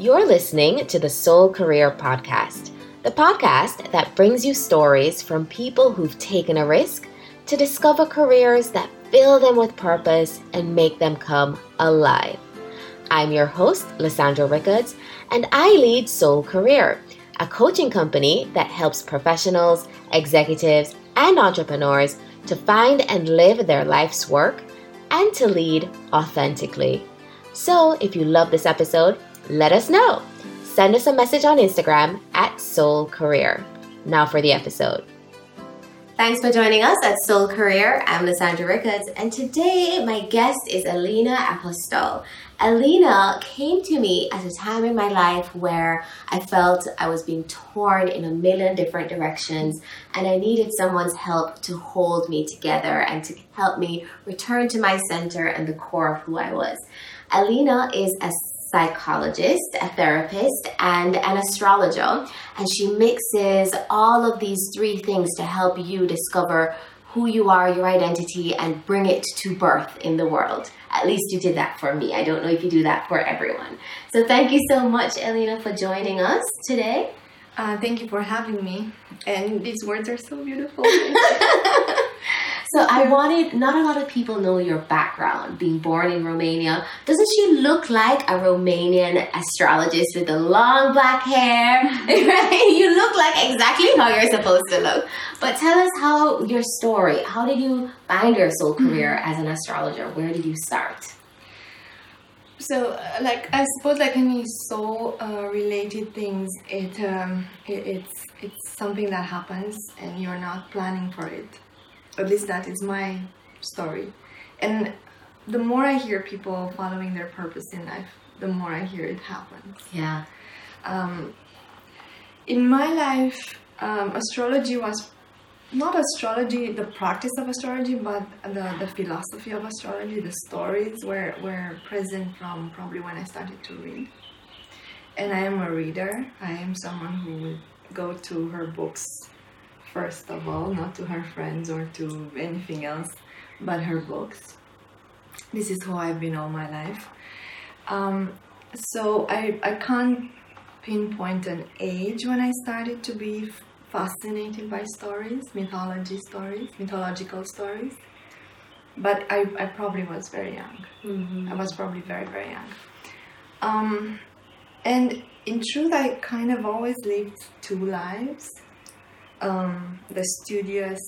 You're listening to the Soul Career Podcast, the podcast that brings you stories from people who've taken a risk to discover careers that fill them with purpose and make them come alive. I'm your host, Lissandra Rickards, and I lead Soul Career, a coaching company that helps professionals, executives, and entrepreneurs to find and live their life's work and to lead authentically. So, if you love this episode, let us know. Send us a message on Instagram at Soul Career. Now for the episode. Thanks for joining us at Soul Career. I'm Lissandra Rickards, and today my guest is Alina Apostol. Alina came to me at a time in my life where I felt I was being torn in a million different directions, and I needed someone's help to hold me together and to help me return to my center and the core of who I was. Alina is a psychologist, a therapist, and an astrologer. And she mixes all of these three things to help you discover who you are, your identity, and bring it to birth in the world. At least you did that for me. I don't know if you do that for everyone. So thank you so much, Elena, for joining us today. Uh, thank you for having me. And these words are so beautiful. So I wanted, not a lot of people know your background, being born in Romania. Doesn't she look like a Romanian astrologist with the long black hair? right? You look like exactly how you're supposed to look. But tell us how your story, how did you find your soul career mm-hmm. as an astrologer? Where did you start? so uh, like i suppose like any soul uh, related things it, um, it, it's it's something that happens and you're not planning for it at least that is my story. And the more I hear people following their purpose in life, the more I hear it happens. Yeah. Um, in my life, um, astrology was not astrology, the practice of astrology, but the, the philosophy of astrology, the stories were, were present from probably when I started to read. And I am a reader. I am someone who would go to her books first of all, not to her friends or to anything else, but her books. This is who I've been all my life. Um, so I, I can't pinpoint an age when I started to be fascinated by stories, mythology stories, mythological stories. But I, I probably was very young. Mm-hmm. I was probably very, very young. Um, and in truth, I kind of always lived two lives um, the studious,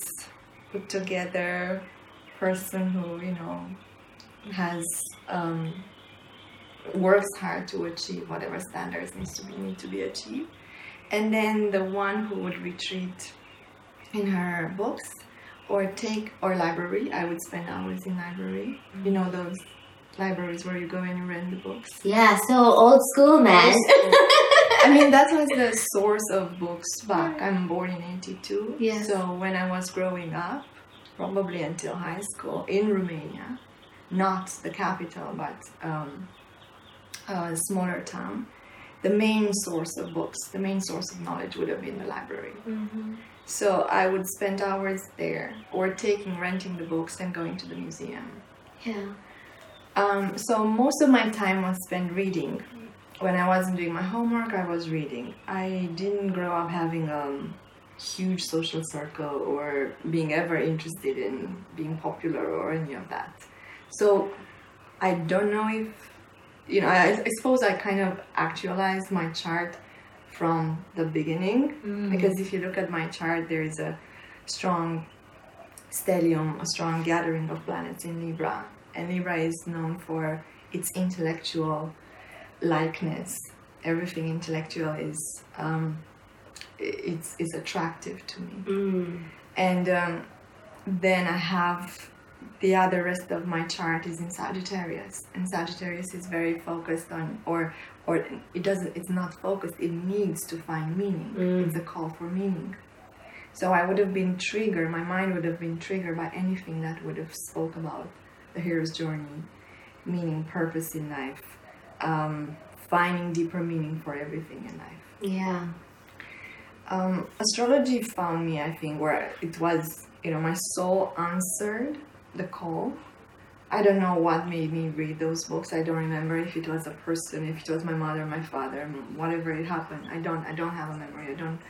put together person who you know has um, works hard to achieve whatever standards needs to be need to be achieved, and then the one who would retreat in her books or take or library. I would spend hours in library. You know those libraries where you go and you rent the books. Yeah, so old school, man. I mean, that was the source of books back. I'm born in 82. Yes. So when I was growing up, probably until high school in Romania, not the capital, but um, a smaller town, the main source of books, the main source of knowledge would have been the library. Mm-hmm. So I would spend hours there or taking, renting the books and going to the museum. Yeah. Um, so most of my time was spent reading when I wasn't doing my homework, I was reading. I didn't grow up having a huge social circle or being ever interested in being popular or any of that. So I don't know if, you know, I, I suppose I kind of actualized my chart from the beginning mm. because if you look at my chart, there is a strong stellium, a strong gathering of planets in Libra. And Libra is known for its intellectual likeness, everything intellectual is um, it's is attractive to me. Mm. And um, then I have the other rest of my chart is in Sagittarius, and Sagittarius is very focused on, or or it doesn't, it's not focused. It needs to find meaning. Mm. It's a call for meaning. So I would have been triggered. My mind would have been triggered by anything that would have spoke about the hero's journey, meaning, purpose in life, um, finding deeper meaning for everything in life. Yeah. Um, astrology found me, I think, where it was, you know, my soul answered the call I don't know what made me read those books. I don't remember if it was a person, if it was my mother, my father, whatever it happened. I don't. I don't have a memory. I don't.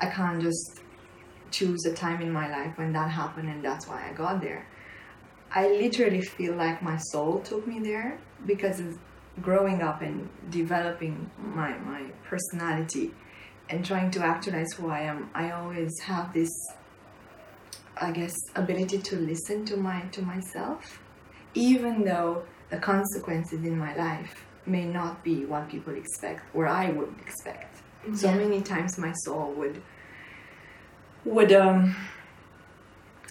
I can't just choose a time in my life when that happened and that's why I got there. I literally feel like my soul took me there because growing up and developing my my personality and trying to actualize who I am, I always have this I guess ability to listen to my to myself even though the consequences in my life may not be what people expect or I would expect. Yeah. So many times my soul would would um,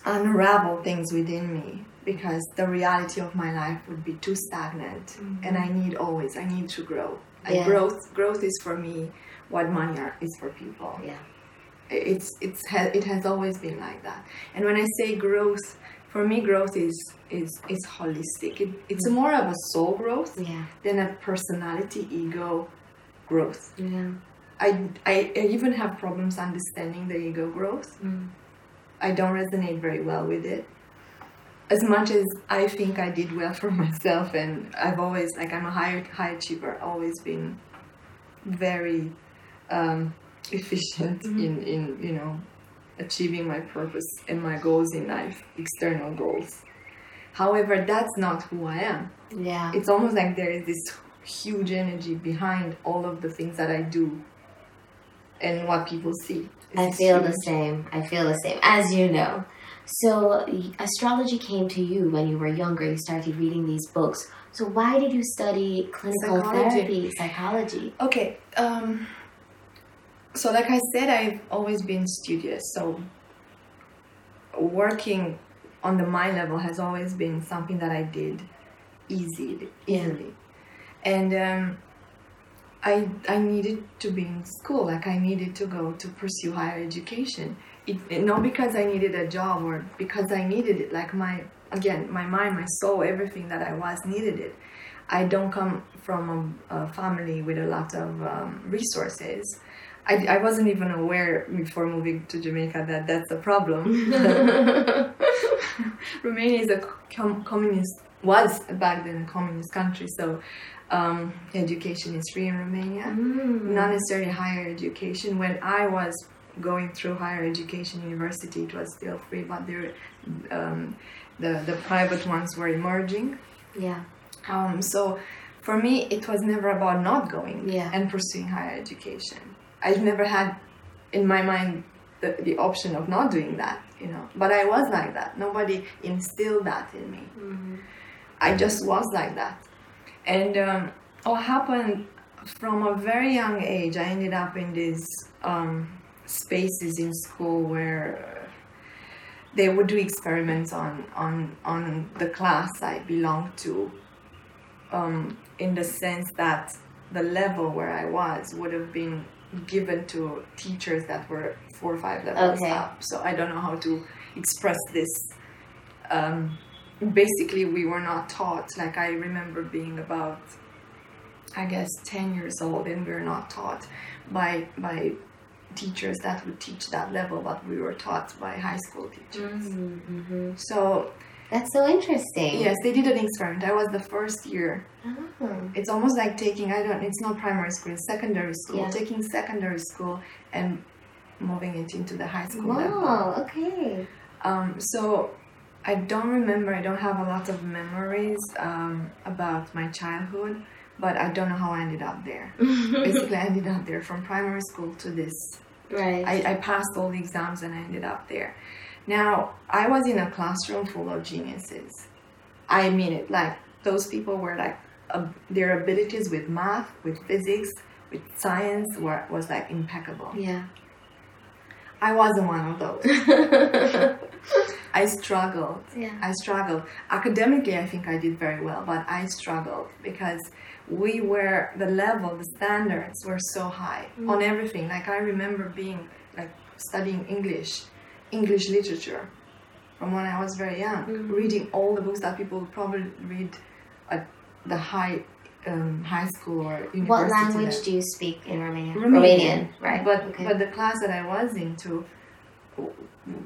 unravel things within me because the reality of my life would be too stagnant mm-hmm. and I need always I need to grow. Yeah. growth growth is for me what money are, is for people. Yeah. It's it's it has always been like that. And when I say growth for me growth is is is holistic it, it's mm. more of a soul growth yeah. than a personality ego growth yeah I, I, I even have problems understanding the ego growth mm. i don't resonate very well with it as much as i think i did well for myself and i've always like i'm a high high achiever always been very um, efficient mm-hmm. in in you know achieving my purpose and my goals in life, external goals. However, that's not who I am. Yeah. It's almost like there is this huge energy behind all of the things that I do and what people see. It's I feel huge. the same. I feel the same, as you know. So, astrology came to you when you were younger. You started reading these books. So, why did you study clinical psychology. therapy, psychology? Okay. Um, so like I said, I've always been studious. So working on the mind level has always been something that I did easily, easily. And um, I I needed to be in school. Like I needed to go to pursue higher education. It, not because I needed a job or because I needed it. Like my again, my mind, my soul, everything that I was needed it. I don't come from a, a family with a lot of um, resources. I, I wasn't even aware before moving to Jamaica that that's a problem. Romania is a com- communist, was back then a communist country, so um, education is free in Romania. Mm. Not necessarily higher education. When I was going through higher education, university, it was still free, but there, um, the the private ones were emerging. Yeah. Um, so for me, it was never about not going yeah. and pursuing higher education. I've never had in my mind the, the option of not doing that, you know. But I was like that. Nobody instilled that in me. Mm-hmm. I just was like that. And um, what happened from a very young age, I ended up in this um, spaces in school where they would do experiments on on on the class I belonged to. Um, in the sense that the level where I was would have been given to teachers that were four or five levels okay. up. So I don't know how to express this. Um, basically, we were not taught. Like I remember being about, I guess, ten years old, and we were not taught by by teachers that would teach that level, but we were taught by high school teachers. Mm-hmm, mm-hmm. So that's so interesting. Yes, they did an experiment. I was the first year. Oh. It's almost like taking I don't. It's not primary school. It's secondary school. Yeah. Taking secondary school and moving it into the high school wow, level. okay. Um, so I don't remember. I don't have a lot of memories um, about my childhood, but I don't know how I ended up there. Basically, I ended up there from primary school to this. Right. I, I passed all the exams and I ended up there. Now, I was in a classroom full of geniuses. I mean it. Like, those people were like, uh, their abilities with math, with physics, with science were, was like impeccable. Yeah. I wasn't one of those. I struggled. Yeah. I struggled. Academically, I think I did very well, but I struggled because we were, the level, the standards were so high mm. on everything. Like, I remember being, like, studying English English literature from when I was very young, mm-hmm. reading all the books that people would probably read at the high um, high school or university. What language level. do you speak in Romania? Romanian, Romanian right? But okay. but the class that I was into,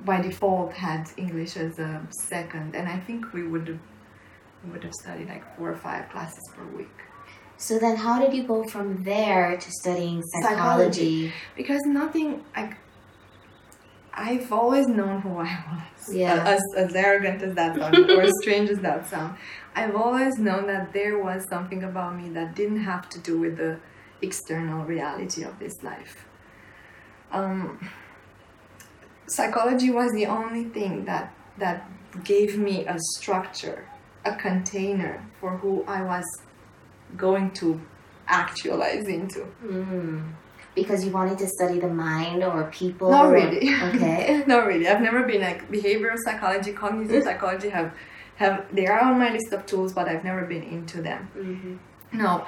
by default, had English as a second, and I think we would would have studied like four or five classes per week. So then, how did you go from there to studying psychology? psychology. Because nothing, like, I've always known who I was. Yeah. As, as arrogant as that sounds, or as strange as that sounds. I've always known that there was something about me that didn't have to do with the external reality of this life. Um, psychology was the only thing that that gave me a structure, a container for who I was going to actualize into. Mm. Because you wanted to study the mind or people? Not really. Okay. Not really. I've never been like behavioral psychology, cognitive psychology have have they are on my list of tools, but I've never been into them. Mm-hmm. No,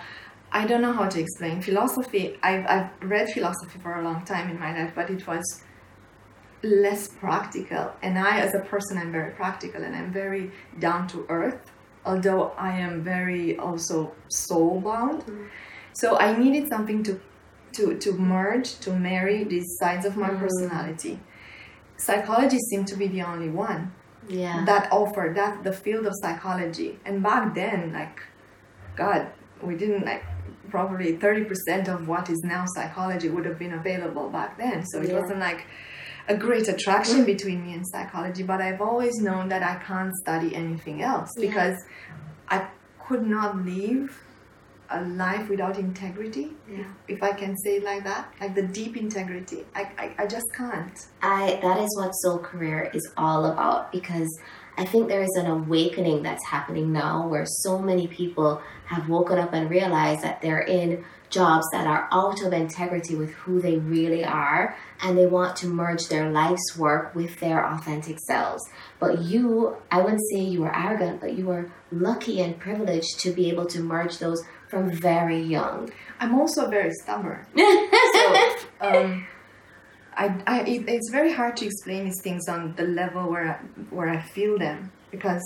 I don't know how to explain philosophy. I've I've read philosophy for a long time in my life, but it was less practical. And I, as a person, I'm very practical and I'm very down to earth. Although I am very also soul bound, mm-hmm. so I needed something to to to merge to marry these sides of my mm-hmm. personality. Psychology seemed to be the only one yeah. that offered that the field of psychology and back then like god we didn't like probably 30% of what is now psychology would have been available back then so it yeah. wasn't like a great attraction between me and psychology but i've always known that i can't study anything else because i could not live a life without integrity. Yeah. if, if i can say it like that like the deep integrity I, I, I just can't. I that is what soul career is all about because i think there is an awakening that's happening now where so many people have woken up and realized that they're in jobs that are out of integrity with who they really are and they want to merge their life's work with their authentic selves but you i wouldn't say you were arrogant but you were lucky and privileged to be able to merge those from very young. I'm also very stubborn. so, um, I, I, it, it's very hard to explain these things on the level where I, where I feel them because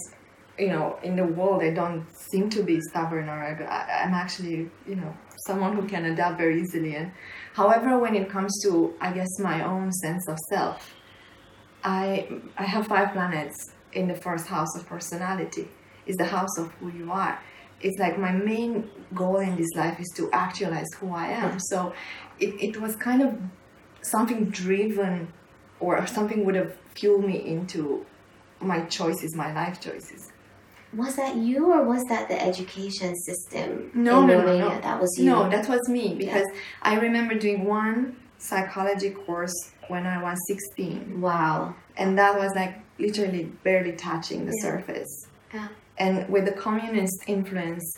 you know in the world I don't seem to be stubborn or I, I'm actually you know someone who can adapt very easily. And however when it comes to I guess my own sense of self I I have five planets in the first house of personality. Is the house of who you are. It's like my main goal in this life is to actualize who I am. So it, it was kind of something driven or something would have fueled me into my choices, my life choices. Was that you or was that the education system? No, no, no, no. That was you. No, that was me because yeah. I remember doing one psychology course when I was 16. Wow. And that was like literally barely touching the yeah. surface. Yeah. And with the communist influence,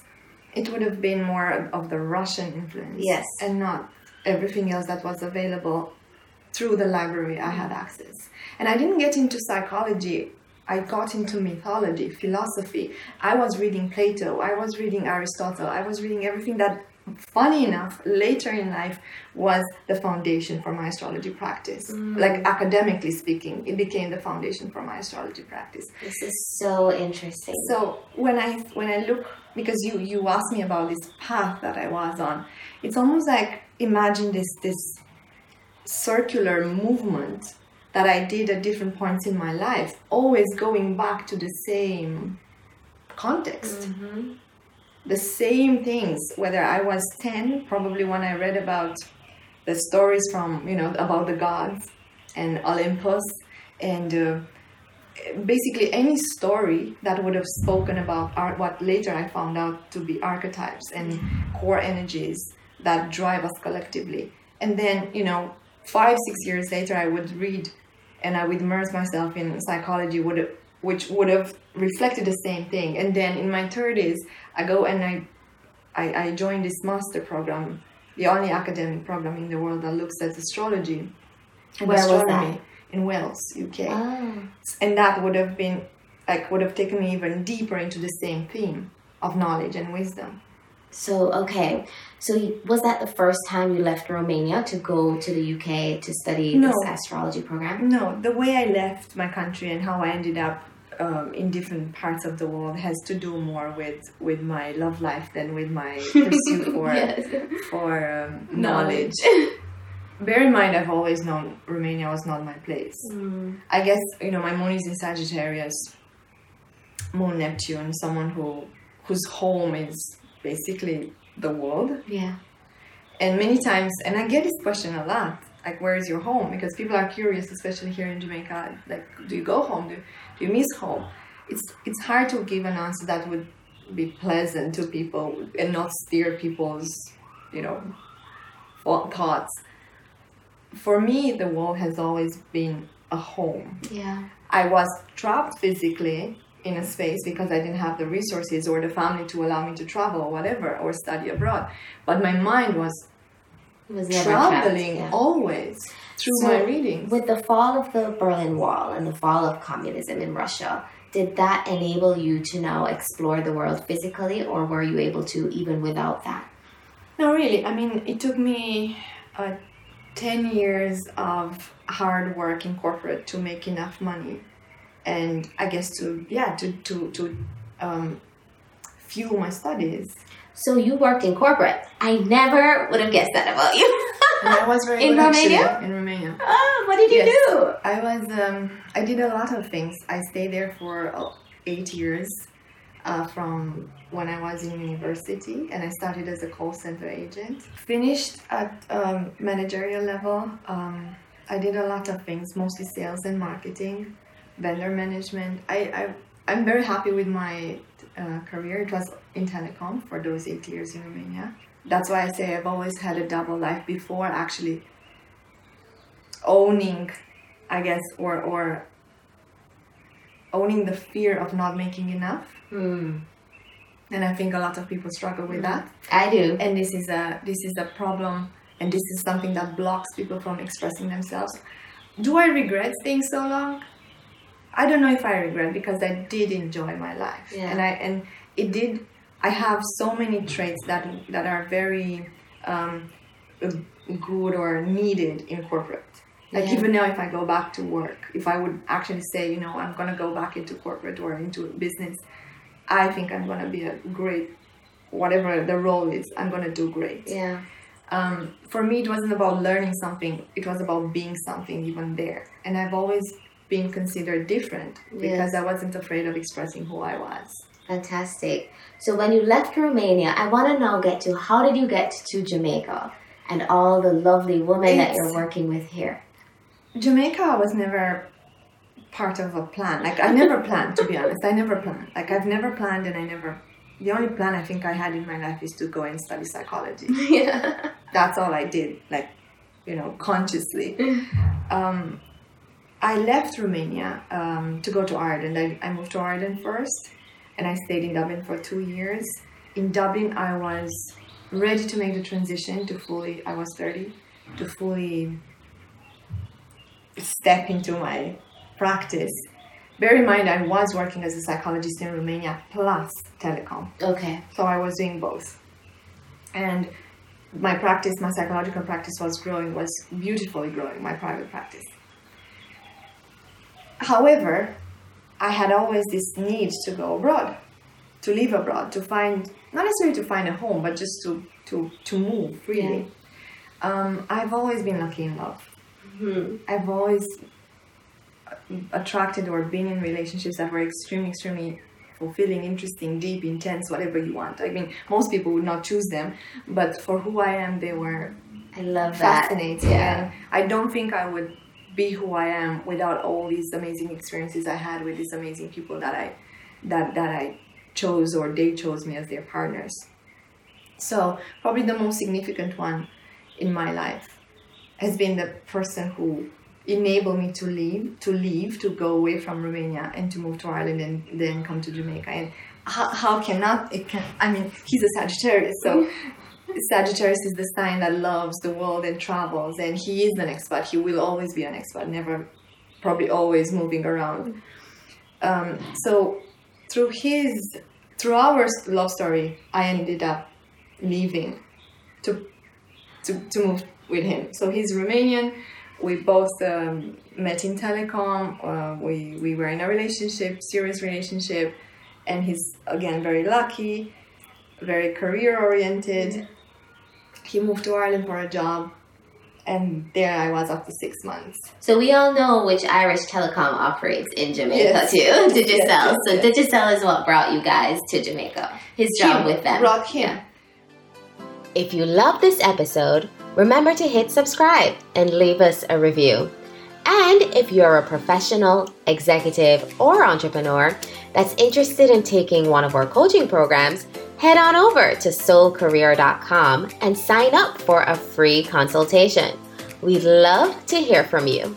it would have been more of the Russian influence. Yes. And not everything else that was available through the library I had access. And I didn't get into psychology. I got into mythology, philosophy. I was reading Plato. I was reading Aristotle. I was reading everything that funny enough, later in life was the foundation for my astrology practice. Mm. Like academically speaking, it became the foundation for my astrology practice. This is so interesting. So when I when I look because you you asked me about this path that I was on, it's almost like imagine this this circular movement that I did at different points in my life, always going back to the same context. Mm-hmm the same things whether i was 10 probably when i read about the stories from you know about the gods and olympus and uh, basically any story that would have spoken about art what later i found out to be archetypes and core energies that drive us collectively and then you know five six years later i would read and i would immerse myself in psychology would which would have reflected the same thing. And then in my 30s, I go and I, I, I joined this master program, the only academic program in the world that looks at astrology and Where astronomy in Wales, UK. Oh. Ah. And that would have been like would have taken me even deeper into the same theme of knowledge and wisdom. So okay, so was that the first time you left Romania to go to the UK to study no. this astrology program? No, the way I left my country and how I ended up um, in different parts of the world has to do more with with my love life than with my pursuit for yes. for um, knowledge. Bear in mind, I've always known Romania was not my place. Mm. I guess you know my moon is in Sagittarius. moon Neptune, someone who whose home is basically the world. Yeah. And many times, and I get this question a lot, like where is your home? Because people are curious, especially here in Jamaica. Like, do you go home? Do, do you miss home? It's it's hard to give an answer that would be pleasant to people and not steer people's, you know, thoughts. For me, the world has always been a home. Yeah. I was trapped physically in a space because I didn't have the resources or the family to allow me to travel or whatever or study abroad. But my mind was, was traveling yeah. always through so my readings. With the fall of the Berlin Wall and the fall of communism in Russia, did that enable you to now explore the world physically, or were you able to even without that? No, really. I mean, it took me uh, 10 years of hard work in corporate to make enough money and I guess to yeah to to to um, fuel my studies. So you worked in corporate. I never would have guessed that about you. I was very in Romania. Actually, in Romania. Oh, what did you yes. do? I was um, I did a lot of things. I stayed there for uh, eight years. Uh, from when I was in university, and I started as a call center agent. Finished at um, managerial level. Um, I did a lot of things, mostly sales and marketing vendor management. I, I I'm very happy with my uh, career. It was in telecom for those eight years in Romania. That's why I say I've always had a double life before actually owning, I guess, or or owning the fear of not making enough. Mm. And I think a lot of people struggle with that. I do. And this is a this is a problem, and this is something that blocks people from expressing themselves. Do I regret staying so long? I don't know if I regret because I did enjoy my life, yeah. and I and it did. I have so many traits that that are very um, good or needed in corporate. Like yeah. even now, if I go back to work, if I would actually say, you know, I'm gonna go back into corporate or into business, I think I'm gonna be a great, whatever the role is, I'm gonna do great. Yeah. Um, for me, it wasn't about learning something; it was about being something even there. And I've always being considered different because yes. I wasn't afraid of expressing who I was. Fantastic. So when you left Romania, I want to now get to how did you get to Jamaica and all the lovely women it's, that you're working with here? Jamaica was never part of a plan. Like I never planned to be honest. I never planned. Like I've never planned and I never the only plan I think I had in my life is to go and study psychology. Yeah. That's all I did, like, you know, consciously. Um, I left Romania um, to go to Ireland. I, I moved to Ireland first, and I stayed in Dublin for two years. In Dublin, I was ready to make the transition to fully. I was thirty to fully step into my practice. Bear in mind, I was working as a psychologist in Romania plus telecom. Okay. So I was doing both, and my practice, my psychological practice, was growing. Was beautifully growing. My private practice However, I had always this need to go abroad, to live abroad, to find not necessarily to find a home, but just to to to move freely. Yeah. Um, I've always been lucky in love. Mm-hmm. I've always attracted or been in relationships that were extremely, extremely fulfilling, interesting, deep, intense, whatever you want. I mean, most people would not choose them, but for who I am, they were. I love fascinating. That. Yeah. And I don't think I would be who I am without all these amazing experiences I had with these amazing people that I that that I chose or they chose me as their partners. So probably the most significant one in my life has been the person who enabled me to leave, to leave, to go away from Romania and to move to Ireland and then come to Jamaica. And how, how cannot it can? I mean, he's a Sagittarius, so Sagittarius is the sign that loves the world and travels, and he is an expat. He will always be an expat, never, probably always moving around. Um, so, through his, through our love story, I ended up leaving to, to, to move with him. So he's Romanian. We both um, met in telecom. Uh, we we were in a relationship, serious relationship, and he's again very lucky very career oriented he moved to Ireland for a job. and there I was after six months. So we all know which Irish telecom operates in Jamaica Yes. too, Digicel. yes, so yes. Digicel is what brought you guys to Jamaica. His job with them. Brought him. If you love this episode, remember to hit subscribe and leave us a review. And if you're a professional, executive, or entrepreneur that's interested in taking one of our coaching programs, head on over to soulcareer.com and sign up for a free consultation. We'd love to hear from you.